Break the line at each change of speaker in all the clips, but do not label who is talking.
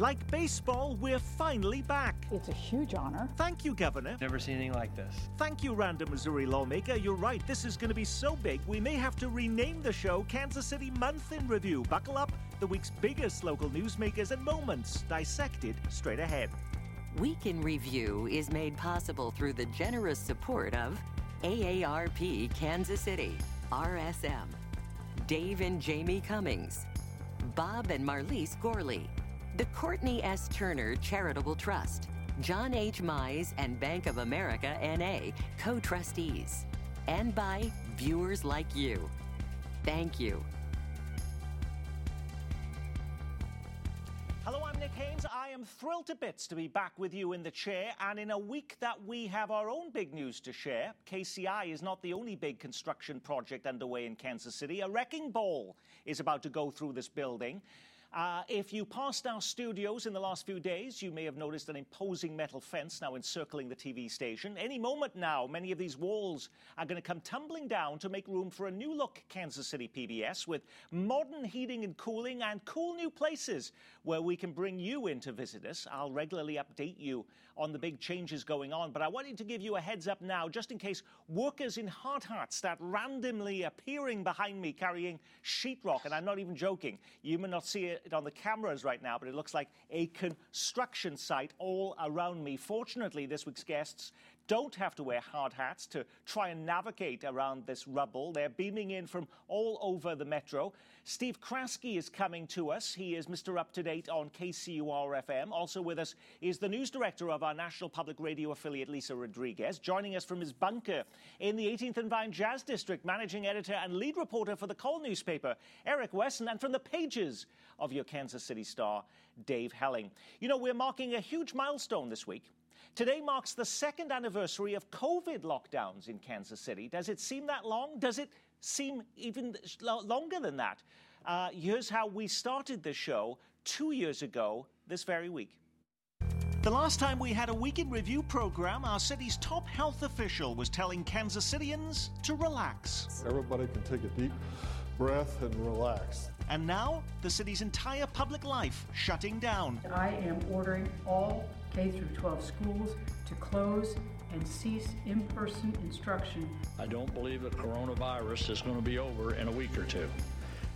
Like baseball, we're finally back.
It's a huge honor.
Thank you, Governor.
Never seen anything like this.
Thank you, random Missouri lawmaker. You're right, this is going to be so big, we may have to rename the show Kansas City Month in Review. Buckle up, the week's biggest local newsmakers and moments dissected straight ahead.
Week in Review is made possible through the generous support of AARP Kansas City, RSM, Dave and Jamie Cummings, Bob and Marlise Gorley, the Courtney S. Turner Charitable Trust, John H. Mize and Bank of America NA, co trustees, and by viewers like you. Thank you.
Hello, I'm Nick Haynes. I am thrilled to bits to be back with you in the chair, and in a week that we have our own big news to share. KCI is not the only big construction project underway in Kansas City. A wrecking ball is about to go through this building. Uh, if you passed our studios in the last few days, you may have noticed an imposing metal fence now encircling the TV station. Any moment now, many of these walls are going to come tumbling down to make room for a new look Kansas City PBS with modern heating and cooling and cool new places where we can bring you in to visit us. I'll regularly update you on the big changes going on, but I wanted to give you a heads up now just in case workers in hard hats start randomly appearing behind me carrying sheetrock, and I'm not even joking. You may not see it on the cameras right now, but it looks like a construction site all around me. Fortunately, this week's guests don't have to wear hard hats to try and navigate around this rubble. They're beaming in from all over the metro. Steve Kraske is coming to us. He is Mr. Up to Date on KCUR FM. Also with us is the news director of our National Public Radio affiliate, Lisa Rodriguez, joining us from his bunker in the 18th and Vine Jazz District, managing editor and lead reporter for the Call newspaper, Eric Wesson, and from the pages of your Kansas City Star, Dave Helling. You know, we're marking a huge milestone this week. Today marks the second anniversary of COVID lockdowns in Kansas City. Does it seem that long? Does it seem even longer than that? Uh, here's how we started the show two years ago this very week. The last time we had a Week in Review program, our city's top health official was telling Kansas Citians to relax.
Everybody can take a deep breath and relax.
And now, the city's entire public life shutting down.
I am ordering all K through 12 schools to close and cease in-person instruction.
I don't believe the coronavirus is going to be over in a week or two.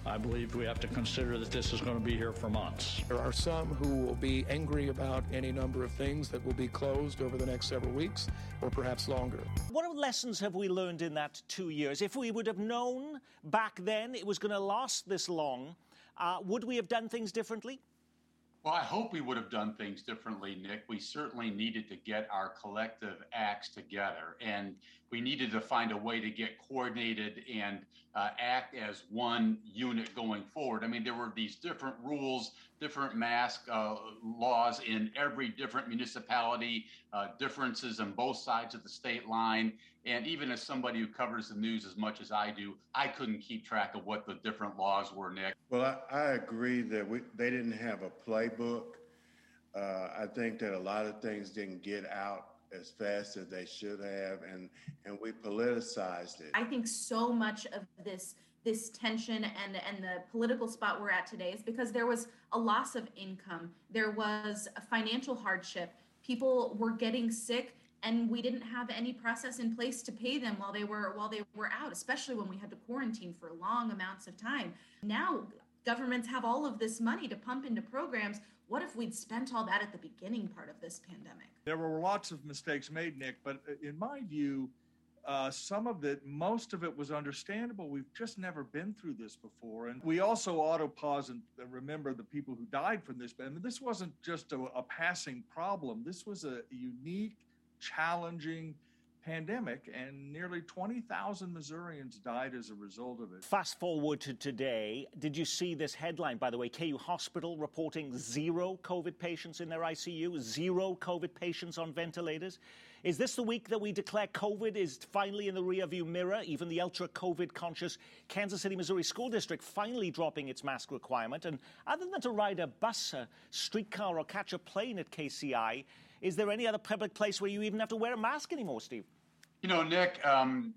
I believe we have to consider that this is going to be here for months.
There are some who will be angry about any number of things that will be closed over the next several weeks or perhaps longer.
What lessons have we learned in that two years? If we would have known back then it was going to last this long, uh, would we have done things differently?
Well, I hope we would have done things differently, Nick. We certainly needed to get our collective acts together, and we needed to find a way to get coordinated and uh, act as one unit going forward. I mean, there were these different rules, different mask uh, laws in every different municipality, uh, differences on both sides of the state line. And even as somebody who covers the news as much as I do, I couldn't keep track of what the different laws were, Nick.
Well, I, I agree that we, they didn't have a playbook. Uh, I think that a lot of things didn't get out as fast as they should have, and and we politicized it.
I think so much of this this tension and and the political spot we're at today is because there was a loss of income, there was a financial hardship, people were getting sick and we didn't have any process in place to pay them while they were while they were out especially when we had to quarantine for long amounts of time now governments have all of this money to pump into programs what if we'd spent all that at the beginning part of this pandemic
there were lots of mistakes made nick but in my view uh, some of it, most of it was understandable. We've just never been through this before. And we also auto pause and remember the people who died from this. Mean, this wasn't just a, a passing problem, this was a unique challenging pandemic, and nearly 20,000 Missourians died as a result of it.
Fast forward to today. Did you see this headline, by the way? KU Hospital reporting zero COVID patients in their ICU, zero COVID patients on ventilators. Is this the week that we declare COVID is finally in the rearview mirror? Even the ultra COVID conscious Kansas City, Missouri school district finally dropping its mask requirement. And other than to ride a bus, a streetcar, or catch a plane at KCI, is there any other public place where you even have to wear a mask anymore, Steve?
You know, Nick, um,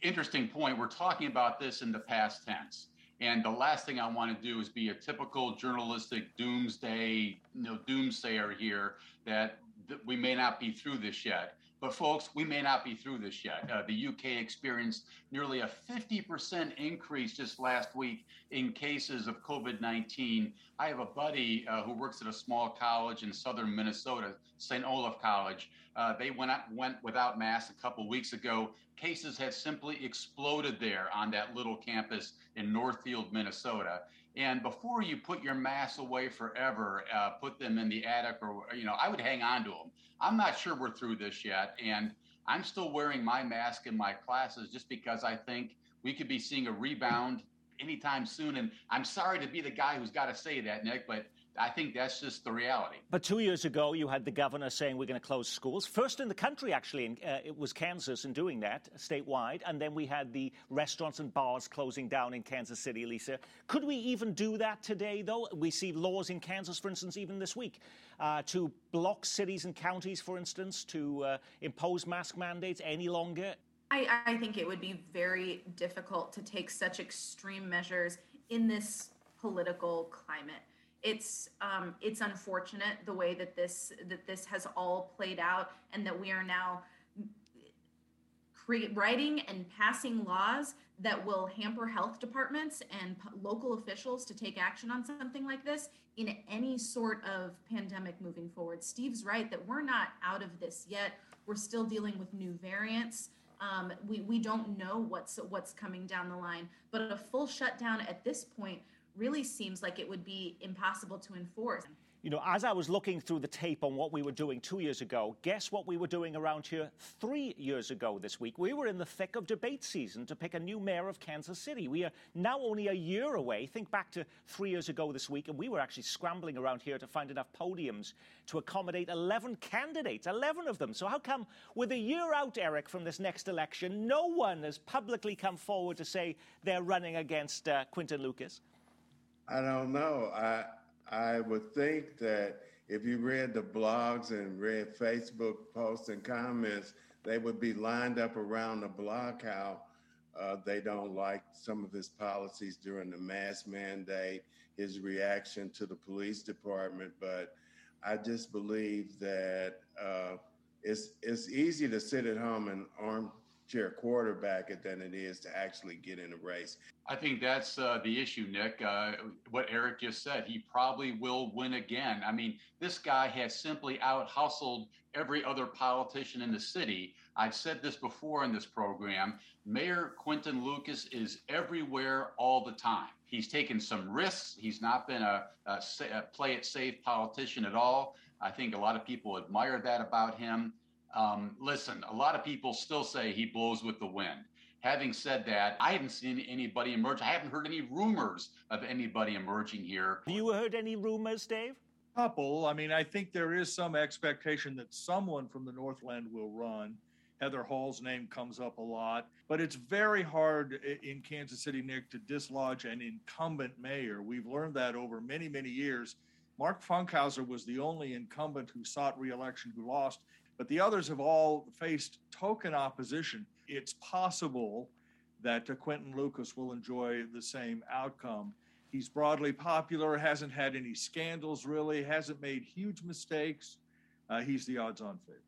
interesting point. We're talking about this in the past tense. And the last thing I want to do is be a typical journalistic doomsday, you know, doomsayer here that, that we may not be through this yet. But folks, we may not be through this yet. Uh, the UK experienced nearly a 50% increase just last week in cases of COVID 19. I have a buddy uh, who works at a small college in southern Minnesota, St. Olaf College. Uh, they went out, went without masks a couple weeks ago. Cases have simply exploded there on that little campus in Northfield, Minnesota. And before you put your masks away forever, uh, put them in the attic or, you know, I would hang on to them. I'm not sure we're through this yet. And I'm still wearing my mask in my classes just because I think we could be seeing a rebound anytime soon. And I'm sorry to be the guy who's got to say that, Nick, but I think that's just the reality.
But two years ago, you had the governor saying we're going to close schools. First in the country, actually, in, uh, it was Kansas in doing that statewide. And then we had the restaurants and bars closing down in Kansas City, Lisa. Could we even do that today, though? We see laws in Kansas, for instance, even this week, uh, to block cities and counties, for instance, to uh, impose mask mandates any longer.
I, I think it would be very difficult to take such extreme measures in this political climate it's um, it's unfortunate the way that this that this has all played out, and that we are now create, writing and passing laws that will hamper health departments and local officials to take action on something like this in any sort of pandemic moving forward. Steve's right that we're not out of this yet. We're still dealing with new variants. Um, we, we don't know what's what's coming down the line, but a full shutdown at this point really seems like it would be impossible to enforce.
You know, as I was looking through the tape on what we were doing two years ago, guess what we were doing around here three years ago this week? We were in the thick of debate season to pick a new mayor of Kansas City. We are now only a year away. Think back to three years ago this week, and we were actually scrambling around here to find enough podiums to accommodate 11 candidates, 11 of them. So, how come, with a year out, Eric, from this next election, no one has publicly come forward to say they're running against uh, Quinton Lucas?
I don't know. I I would think that if you read the blogs and read Facebook posts and comments, they would be lined up around the block how uh, they don't like some of his policies during the mask mandate, his reaction to the police department. But I just believe that uh, it's it's easy to sit at home and arm chair quarterback it than it is to actually get in a race.
I think that's uh, the issue, Nick. Uh, what Eric just said, he probably will win again. I mean, this guy has simply out hustled every other politician in the city. I've said this before in this program. Mayor Quinton Lucas is everywhere all the time. He's taken some risks. He's not been a, a, a play it safe politician at all. I think a lot of people admire that about him. Um, listen, a lot of people still say he blows with the wind. Having said that, I haven't seen anybody emerge. I haven't heard any rumors of anybody emerging here.
Have you heard any rumors, Dave?
Couple. I mean, I think there is some expectation that someone from the Northland will run. Heather Hall's name comes up a lot, but it's very hard in Kansas City, Nick, to dislodge an incumbent mayor. We've learned that over many, many years. Mark Funkhouser was the only incumbent who sought reelection who lost but the others have all faced token opposition. It's possible that Quinton Lucas will enjoy the same outcome. He's broadly popular, hasn't had any scandals really, hasn't made huge mistakes. Uh, he's the odds on favorite.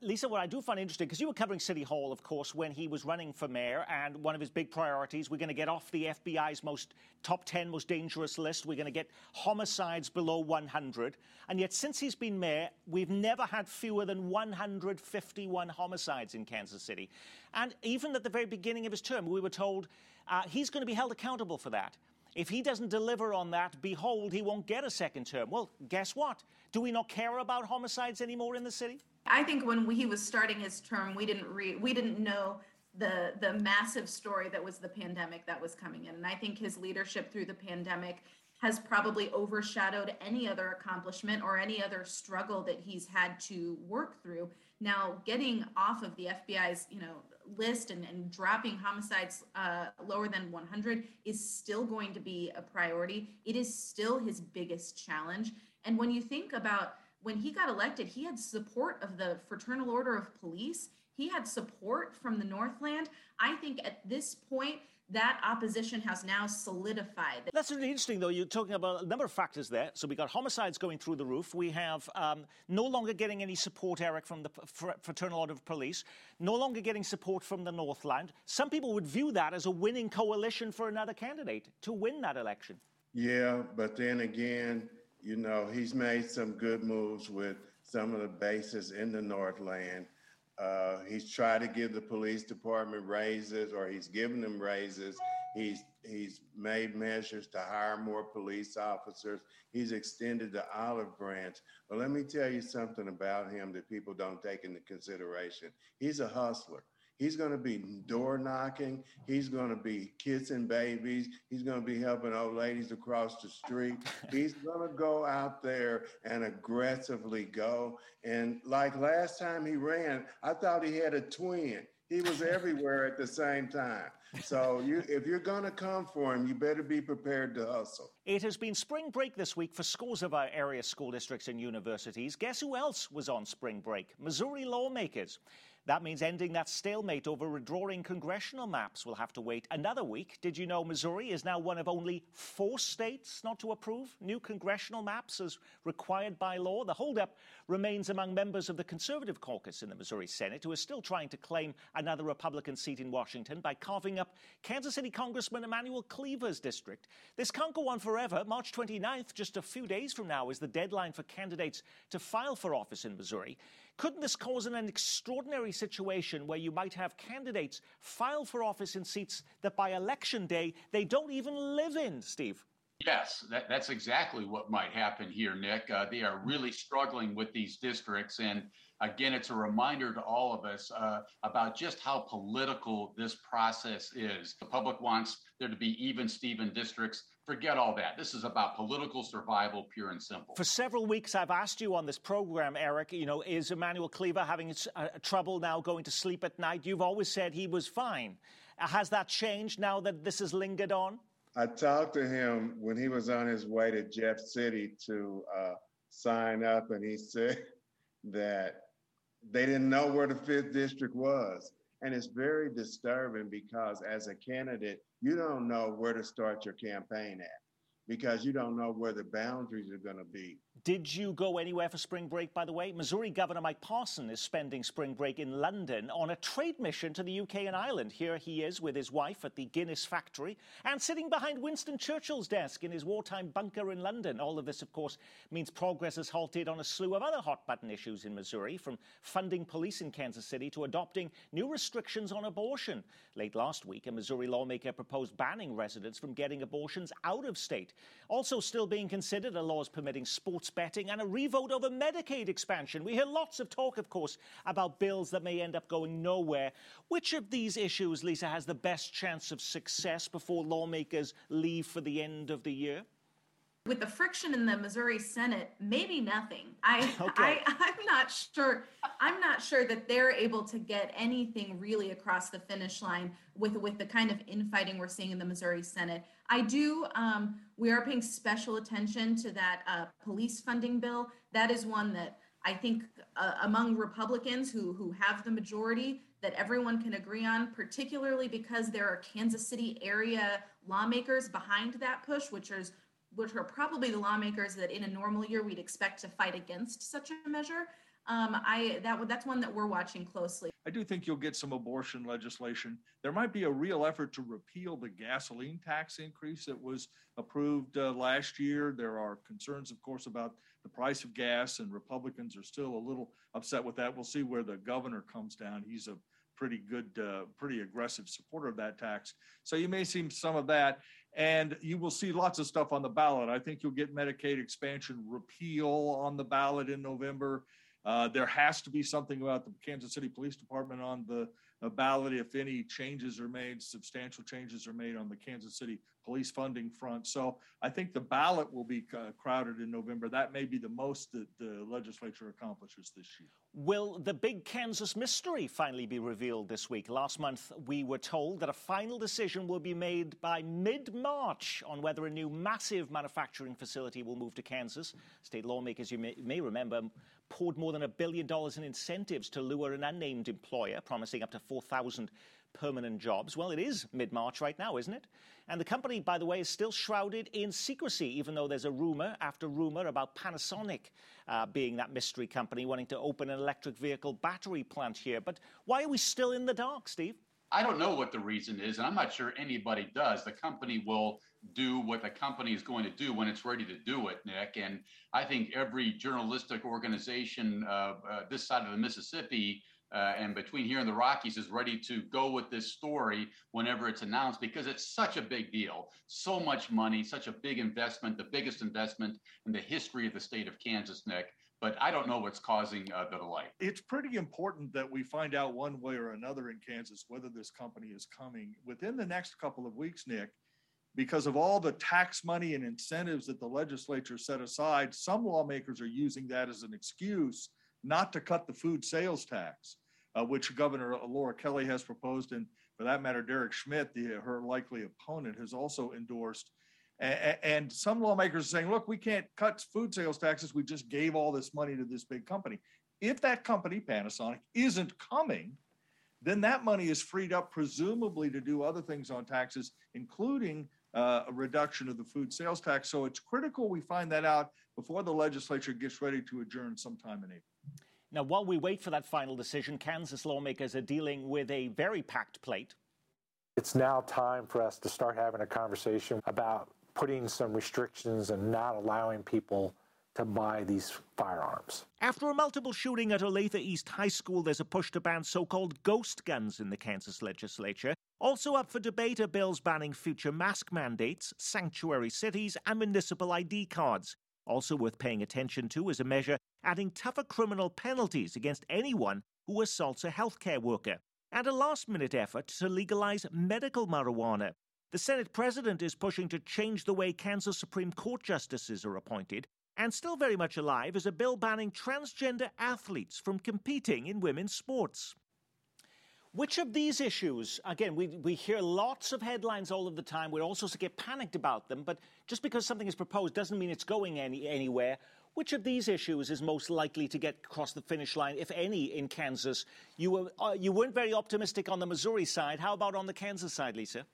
Lisa, what I do find interesting, because you were covering City Hall, of course, when he was running for mayor, and one of his big priorities, we're going to get off the FBI's most top 10 most dangerous list. We're going to get homicides below 100. And yet, since he's been mayor, we've never had fewer than 151 homicides in Kansas City. And even at the very beginning of his term, we were told uh, he's going to be held accountable for that. If he doesn't deliver on that, behold, he won't get a second term. Well, guess what? Do we not care about homicides anymore in the city?
I think when he was starting his term, we didn't re- we didn't know the the massive story that was the pandemic that was coming in, and I think his leadership through the pandemic has probably overshadowed any other accomplishment or any other struggle that he's had to work through. Now, getting off of the FBI's you know list and, and dropping homicides uh, lower than 100 is still going to be a priority. It is still his biggest challenge. And when you think about when he got elected, he had support of the Fraternal Order of Police. He had support from the Northland. I think at this point, that opposition has now solidified.
That's really interesting, though. You're talking about a number of factors there. So we got homicides going through the roof. We have um, no longer getting any support, Eric, from the Fraternal Order of Police. No longer getting support from the Northland. Some people would view that as a winning coalition for another candidate to win that election.
Yeah, but then again, you know, he's made some good moves with some of the bases in the Northland. Uh, he's tried to give the police department raises, or he's given them raises. He's he's made measures to hire more police officers. He's extended the olive branch. But let me tell you something about him that people don't take into consideration. He's a hustler. He's going to be door knocking. He's going to be kissing babies. He's going to be helping old ladies across the street. He's going to go out there and aggressively go. And like last time he ran, I thought he had a twin. He was everywhere at the same time. So you, if you're going to come for him, you better be prepared to hustle.
It has been spring break this week for scores of our area school districts and universities. Guess who else was on spring break? Missouri lawmakers. That means ending that stalemate over redrawing congressional maps. will have to wait another week. Did you know Missouri is now one of only four states not to approve new congressional maps as required by law? The holdup remains among members of the conservative caucus in the Missouri Senate, who are still trying to claim another Republican seat in Washington by carving up Kansas City Congressman Emanuel Cleaver's district. This can't go on forever. March 29th, just a few days from now, is the deadline for candidates to file for office in Missouri. Couldn't this cause an extraordinary situation where you might have candidates file for office in seats that by election day they don't even live in, Steve?
Yes, that, that's exactly what might happen here, Nick. Uh, they are really struggling with these districts. And again, it's a reminder to all of us uh, about just how political this process is. The public wants there to be even Steven districts. Forget all that. This is about political survival, pure and simple.
For several weeks, I've asked you on this program, Eric, you know, is Emanuel Cleaver having uh, trouble now going to sleep at night? You've always said he was fine. Uh, has that changed now that this has lingered on?
I talked to him when he was on his way to Jeff City to uh, sign up, and he said that they didn't know where the fifth district was. And it's very disturbing because as a candidate, you don't know where to start your campaign at because you don't know where the boundaries are going to be.
Did you go anywhere for spring break, by the way? Missouri Governor Mike Parson is spending spring break in London on a trade mission to the UK and Ireland. Here he is with his wife at the Guinness factory and sitting behind Winston Churchill's desk in his wartime bunker in London. All of this, of course, means progress has halted on a slew of other hot button issues in Missouri, from funding police in Kansas City to adopting new restrictions on abortion. Late last week, a Missouri lawmaker proposed banning residents from getting abortions out of state. Also, still being considered are laws permitting sports betting and a revote over Medicaid expansion. We hear lots of talk, of course, about bills that may end up going nowhere. Which of these issues, Lisa, has the best chance of success before lawmakers leave for the end of the year?
With the friction in the Missouri Senate, maybe nothing. I, okay. I I'm not sure. I'm not sure that they're able to get anything really across the finish line with with the kind of infighting we're seeing in the Missouri Senate. I do. Um, we are paying special attention to that uh, police funding bill. That is one that I think uh, among Republicans who who have the majority that everyone can agree on, particularly because there are Kansas City area lawmakers behind that push, which is which are probably the lawmakers that in a normal year we'd expect to fight against such a measure. Um, I that that's one that we're watching closely.
I do think you'll get some abortion legislation. There might be a real effort to repeal the gasoline tax increase that was approved uh, last year. There are concerns, of course, about the price of gas, and Republicans are still a little upset with that. We'll see where the governor comes down. He's a pretty good, uh, pretty aggressive supporter of that tax. So you may see some of that and you will see lots of stuff on the ballot. I think you'll get Medicaid expansion repeal on the ballot in November. Uh, there has to be something about the Kansas City Police Department on the uh, ballot if any changes are made, substantial changes are made on the Kansas City police funding front. So I think the ballot will be uh, crowded in November. That may be the most that the legislature accomplishes this year.
Will the big Kansas mystery finally be revealed this week? Last month, we were told that a final decision will be made by mid March on whether a new massive manufacturing facility will move to Kansas. State lawmakers, you may, may remember, poured more than a billion dollars in incentives to lure an unnamed employer, promising up to 4,000 permanent jobs. Well, it is mid March right now, isn't it? And the company, by the way, is still shrouded in secrecy, even though there's a rumor after rumor about Panasonic uh, being that mystery company wanting to open an electric vehicle battery plant here. But why are we still in the dark, Steve?
I don't know what the reason is, and I'm not sure anybody does. The company will do what the company is going to do when it's ready to do it, Nick. And I think every journalistic organization uh, uh, this side of the Mississippi uh, and between here and the Rockies is ready to go with this story whenever it's announced because it's such a big deal. So much money, such a big investment, the biggest investment in the history of the state of Kansas, Nick but I don't know what's causing uh, the delay.
It's pretty important that we find out one way or another in Kansas whether this company is coming within the next couple of weeks, Nick, because of all the tax money and incentives that the legislature set aside. Some lawmakers are using that as an excuse not to cut the food sales tax, uh, which Governor Laura Kelly has proposed, and for that matter, Derek Schmidt, the, her likely opponent, has also endorsed and some lawmakers are saying, look, we can't cut food sales taxes. We just gave all this money to this big company. If that company, Panasonic, isn't coming, then that money is freed up, presumably, to do other things on taxes, including uh, a reduction of the food sales tax. So it's critical we find that out before the legislature gets ready to adjourn sometime in April.
Now, while we wait for that final decision, Kansas lawmakers are dealing with a very packed plate.
It's now time for us to start having a conversation about putting some restrictions and not allowing people to buy these firearms.
After a multiple shooting at Olathe East High School, there's a push to ban so called ghost guns in the Kansas legislature. Also up for debate are bills banning future mask mandates, sanctuary cities, and municipal ID cards. Also worth paying attention to is a measure adding tougher criminal penalties against anyone who assaults a healthcare worker, and a last minute effort to legalize medical marijuana. The Senate president is pushing to change the way Kansas Supreme Court justices are appointed, and still very much alive is a bill banning transgender athletes from competing in women's sports. Which of these issues, again, we, we hear lots of headlines all of the time. We also to get panicked about them, but just because something is proposed doesn't mean it's going any, anywhere. Which of these issues is most likely to get across the finish line, if any, in Kansas? You, were, uh, you weren't very optimistic on the Missouri side. How about on the Kansas side, Lisa?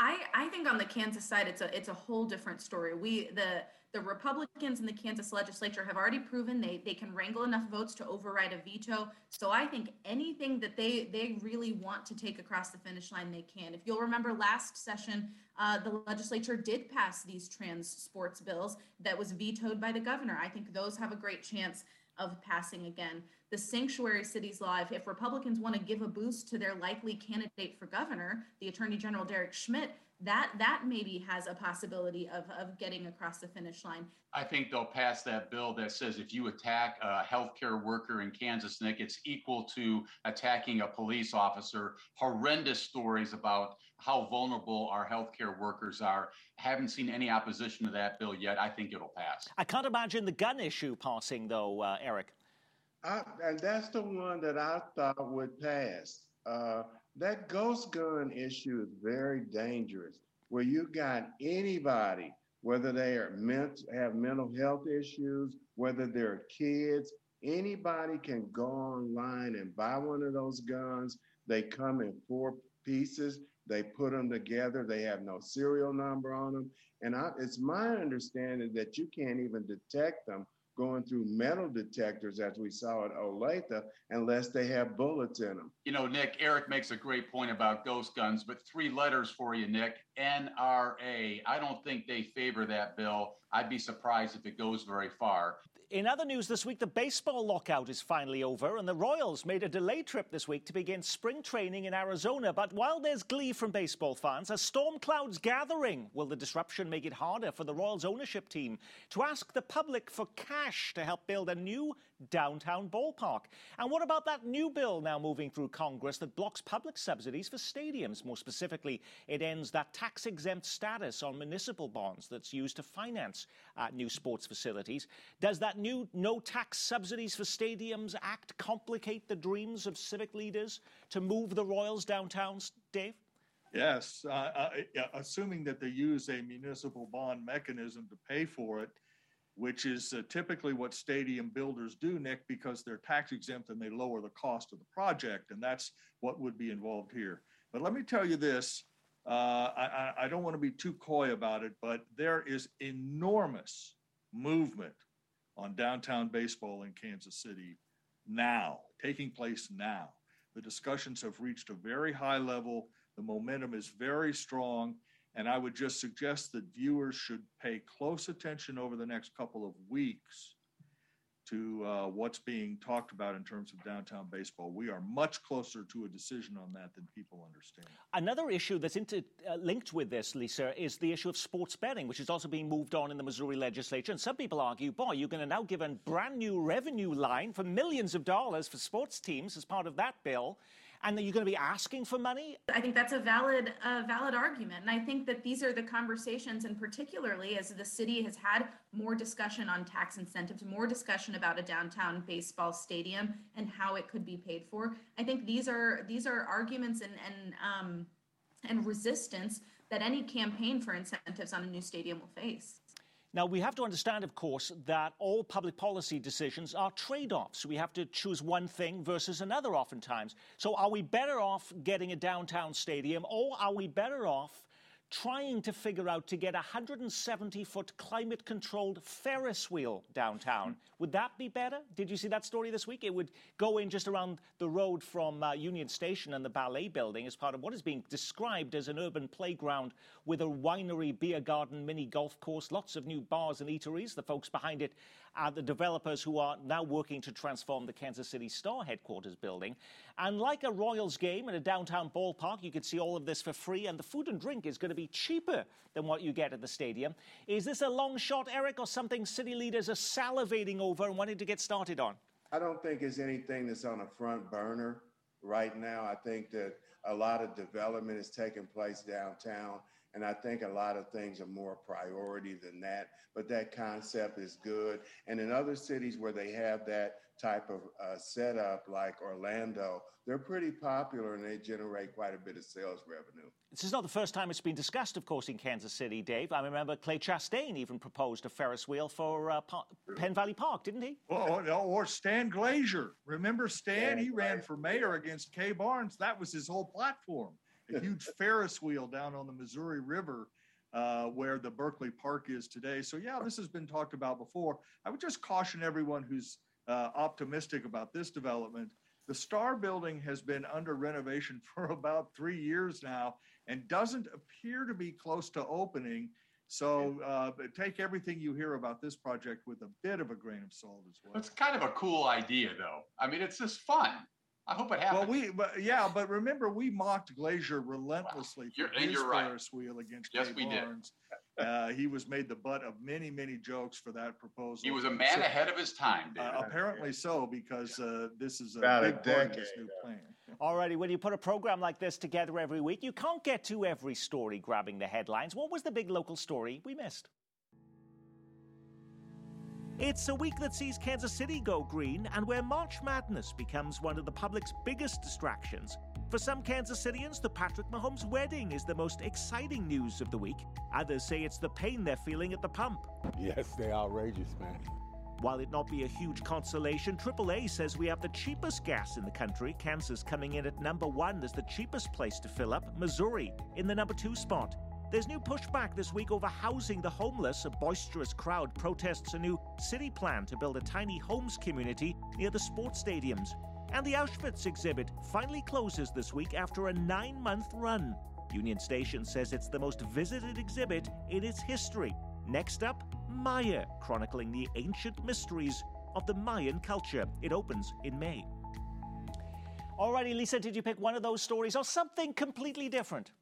I, I think on the Kansas side, it's a it's a whole different story. We the the Republicans in the Kansas legislature have already proven they they can wrangle enough votes to override a veto. So I think anything that they they really want to take across the finish line, they can. If you'll remember last session, uh, the legislature did pass these trans sports bills that was vetoed by the governor. I think those have a great chance of passing again. The sanctuary cities law, if, if Republicans want to give a boost to their likely candidate for governor, the Attorney General Derek Schmidt, that that maybe has a possibility of, of getting across the finish line.
I think they'll pass that bill that says if you attack a healthcare worker in Kansas, Nick, it's equal to attacking a police officer. Horrendous stories about how vulnerable our healthcare workers are. Haven't seen any opposition to that bill yet. I think it'll pass.
I can't imagine the gun issue passing, though, uh, Eric.
I, and that's the one that I thought would pass. Uh, that ghost gun issue is very dangerous. Where you got anybody, whether they are ment- have mental health issues, whether they're kids, anybody can go online and buy one of those guns. They come in four pieces. They put them together. They have no serial number on them. And I, it's my understanding that you can't even detect them going through metal detectors, as we saw at Olathe, unless they have bullets in them.
You know, Nick, Eric makes a great point about ghost guns, but three letters for you, Nick NRA. I don't think they favor that bill. I'd be surprised if it goes very far.
In other news this week, the baseball lockout is finally over, and the Royals made a delayed trip this week to begin spring training in Arizona. But while there's glee from baseball fans, as storm clouds gathering, will the disruption make it harder for the Royals ownership team to ask the public for cash to help build a new downtown ballpark? And what about that new bill now moving through Congress that blocks public subsidies for stadiums? More specifically, it ends that tax exempt status on municipal bonds that's used to finance uh, new sports facilities. Does that new no tax subsidies for stadiums act complicate the dreams of civic leaders to move the Royals downtown, Dave?
Yes, uh, uh, assuming that they use a municipal bond mechanism to pay for it. which is uh, typically what stadium builders do, Nick, because they're tax exempt and they lower the cost of the project. And that's what would be involved here. But let me tell you this uh, I, I don't want to be too coy about it, but there is enormous movement on downtown baseball in Kansas City now, taking place now. The discussions have reached a very high level. The momentum is very strong. And I would just suggest that viewers should pay close attention over the next couple of weeks to uh, what's being talked about in terms of downtown baseball. We are much closer to a decision on that than people understand.
Another issue that's uh, linked with this, Lisa, is the issue of sports betting, which is also being moved on in the Missouri legislature. And some people argue, boy, you're going to now give a brand new revenue line for millions of dollars for sports teams as part of that bill and that you're going to be asking for money?
I think that's a valid, uh, valid argument, and I think that these are the conversations, and particularly as the city has had more discussion on tax incentives, more discussion about a downtown baseball stadium and how it could be paid for. I think these are these are arguments and and um, and resistance that any campaign for incentives on a new stadium will face.
Now, we have to understand, of course, that all public policy decisions are trade offs. We have to choose one thing versus another, oftentimes. So, are we better off getting a downtown stadium, or are we better off trying to figure out to get a 170 foot climate controlled Ferris wheel downtown. Would that be better? Did you see that story this week? It would go in just around the road from uh, Union Station and the ballet building as part of what is being described as an urban playground with a winery, beer garden, mini golf course, lots of new bars and eateries. The folks behind it are the developers who are now working to transform the Kansas City Star headquarters building. And like a Royals game in a downtown ballpark, you could see all of this for free, and the food and drink is going to be cheaper than what you get at the stadium. Is this a long shot, Eric, or something city leaders are salivating over and wanting to get started on?
I don't think it's anything that's on a front burner right now. I think that a lot of development is taking place downtown. And I think a lot of things are more priority than that. But that concept is good. And in other cities where they have that type of uh, setup, like Orlando, they're pretty popular and they generate quite a bit of sales revenue.
This is not the first time it's been discussed, of course, in Kansas City, Dave. I remember Clay Chastain even proposed a Ferris wheel for uh, Penn Valley Park, didn't he?
Oh, or Stan Glazer. Remember Stan? he ran for mayor against Kay Barnes. That was his whole platform a huge Ferris wheel down on the Missouri River uh, where the Berkley Park is today. So, yeah, this has been talked about before. I would just caution everyone who's uh, optimistic about this development. The Star Building has been under renovation for about three years now and doesn't appear to be close to opening. So uh, take everything you hear about this project with a bit of a grain of salt as well.
It's kind of a cool idea, though. I mean, it's just fun. I hope it happens.
Well, we, but yeah, but remember, we mocked Glazer relentlessly
wow.
for his
right.
Ferris wheel against
yes,
Kay
we
Barnes. Did. uh, he was made the butt of many, many jokes for that proposal.
He was a man so, ahead of his time,
uh, apparently so, because uh, this is a About big a part of this new plan.
Alrighty, when you put a program like this together every week, you can't get to every story grabbing the headlines. What was the big local story we missed? It's a week that sees Kansas City go green and where March Madness becomes one of the public's biggest distractions. For some Kansas Citians, the Patrick Mahomes wedding is the most exciting news of the week. Others say it's the pain they're feeling at the pump.
Yes, they're outrageous, man.
While it not be a huge consolation, AAA says we have the cheapest gas in the country. Kansas coming in at number one as the cheapest place to fill up, Missouri in the number two spot. There's new pushback this week over housing the homeless. A boisterous crowd protests a new city plan to build a tiny homes community near the sports stadiums. And the Auschwitz exhibit finally closes this week after a nine month run. Union Station says it's the most visited exhibit in its history. Next up, Maya, chronicling the ancient mysteries of the Mayan culture. It opens in May. Alrighty, Lisa, did you pick one of those stories or something completely different?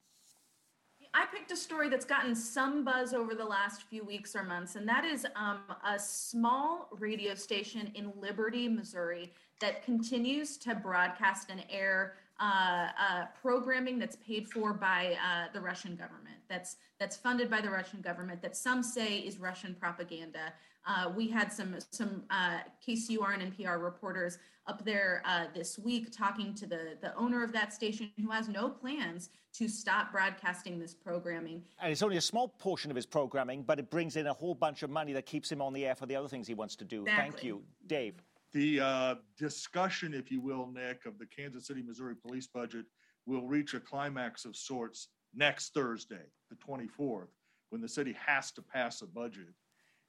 I picked a story that's gotten some buzz over the last few weeks or months, and that is um, a small radio station in Liberty, Missouri, that continues to broadcast and air uh, uh, programming that's paid for by uh, the Russian government. that's that's funded by the Russian government that some say is Russian propaganda. Uh, we had some some uh, KCUR and NPR reporters up there uh, this week talking to the the owner of that station who has no plans to stop broadcasting this programming.
And it's only a small portion of his programming, but it brings in a whole bunch of money that keeps him on the air for the other things he wants to do.
Exactly.
Thank you, Dave.
The uh, discussion, if you will, Nick, of the Kansas City, Missouri police budget will reach a climax of sorts next Thursday, the 24th, when the city has to pass a budget.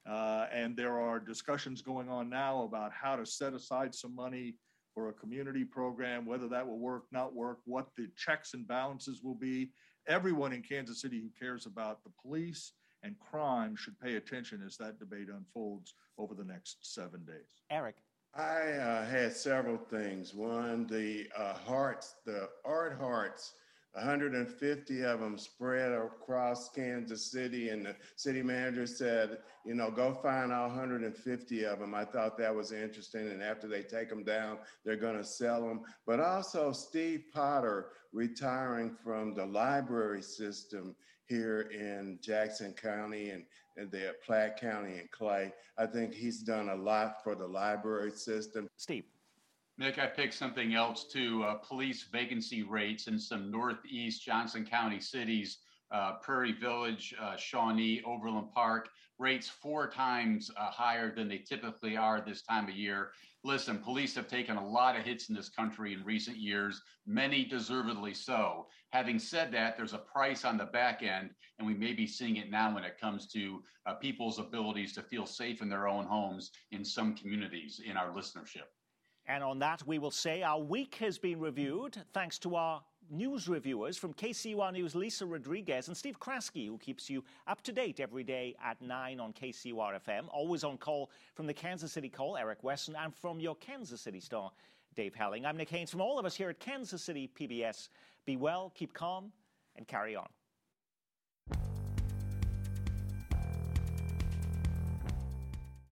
Uh, and there are discussions going on now about how to set aside some money for a community program, whether that will work, not work, what the checks and balances will be. Everyone in Kansas City who cares about the police and crime should pay attention as that debate unfolds over the next seven days.
Eric.
I uh, had several things. One, the uh, hearts, the art hearts 150 of them spread across Kansas City, and the city manager said, you know, go find all 150 of them. I thought that was interesting. And after they take them down, they're going to sell them. But also, Steve Potter retiring from the library system here in Jackson County and, and the Platte County and Clay. I think he's done a lot for the library system.
Steve.
Nick, I picked something else too. Uh, police vacancy rates in some Northeast Johnson County cities, uh, Prairie Village, uh, Shawnee, Overland Park, rates four times uh, higher than they typically are this time of year. Listen, police have taken a lot of hits in this country in recent years, many deservedly so. Having said that, there's a price on the back end, and we may be seeing it now when it comes to uh, people's abilities to feel safe in their own homes in some communities in our listenership.
And on that, we will say our week has been reviewed thanks to our news reviewers from KCUR News, Lisa Rodriguez and Steve Kraske, who keeps you up to date every day at 9 on KCUR FM. Always on call from the Kansas City Call, Eric Wesson, and from your Kansas City star, Dave Helling. I'm Nick Haynes from all of us here at Kansas City PBS. Be well, keep calm, and carry on.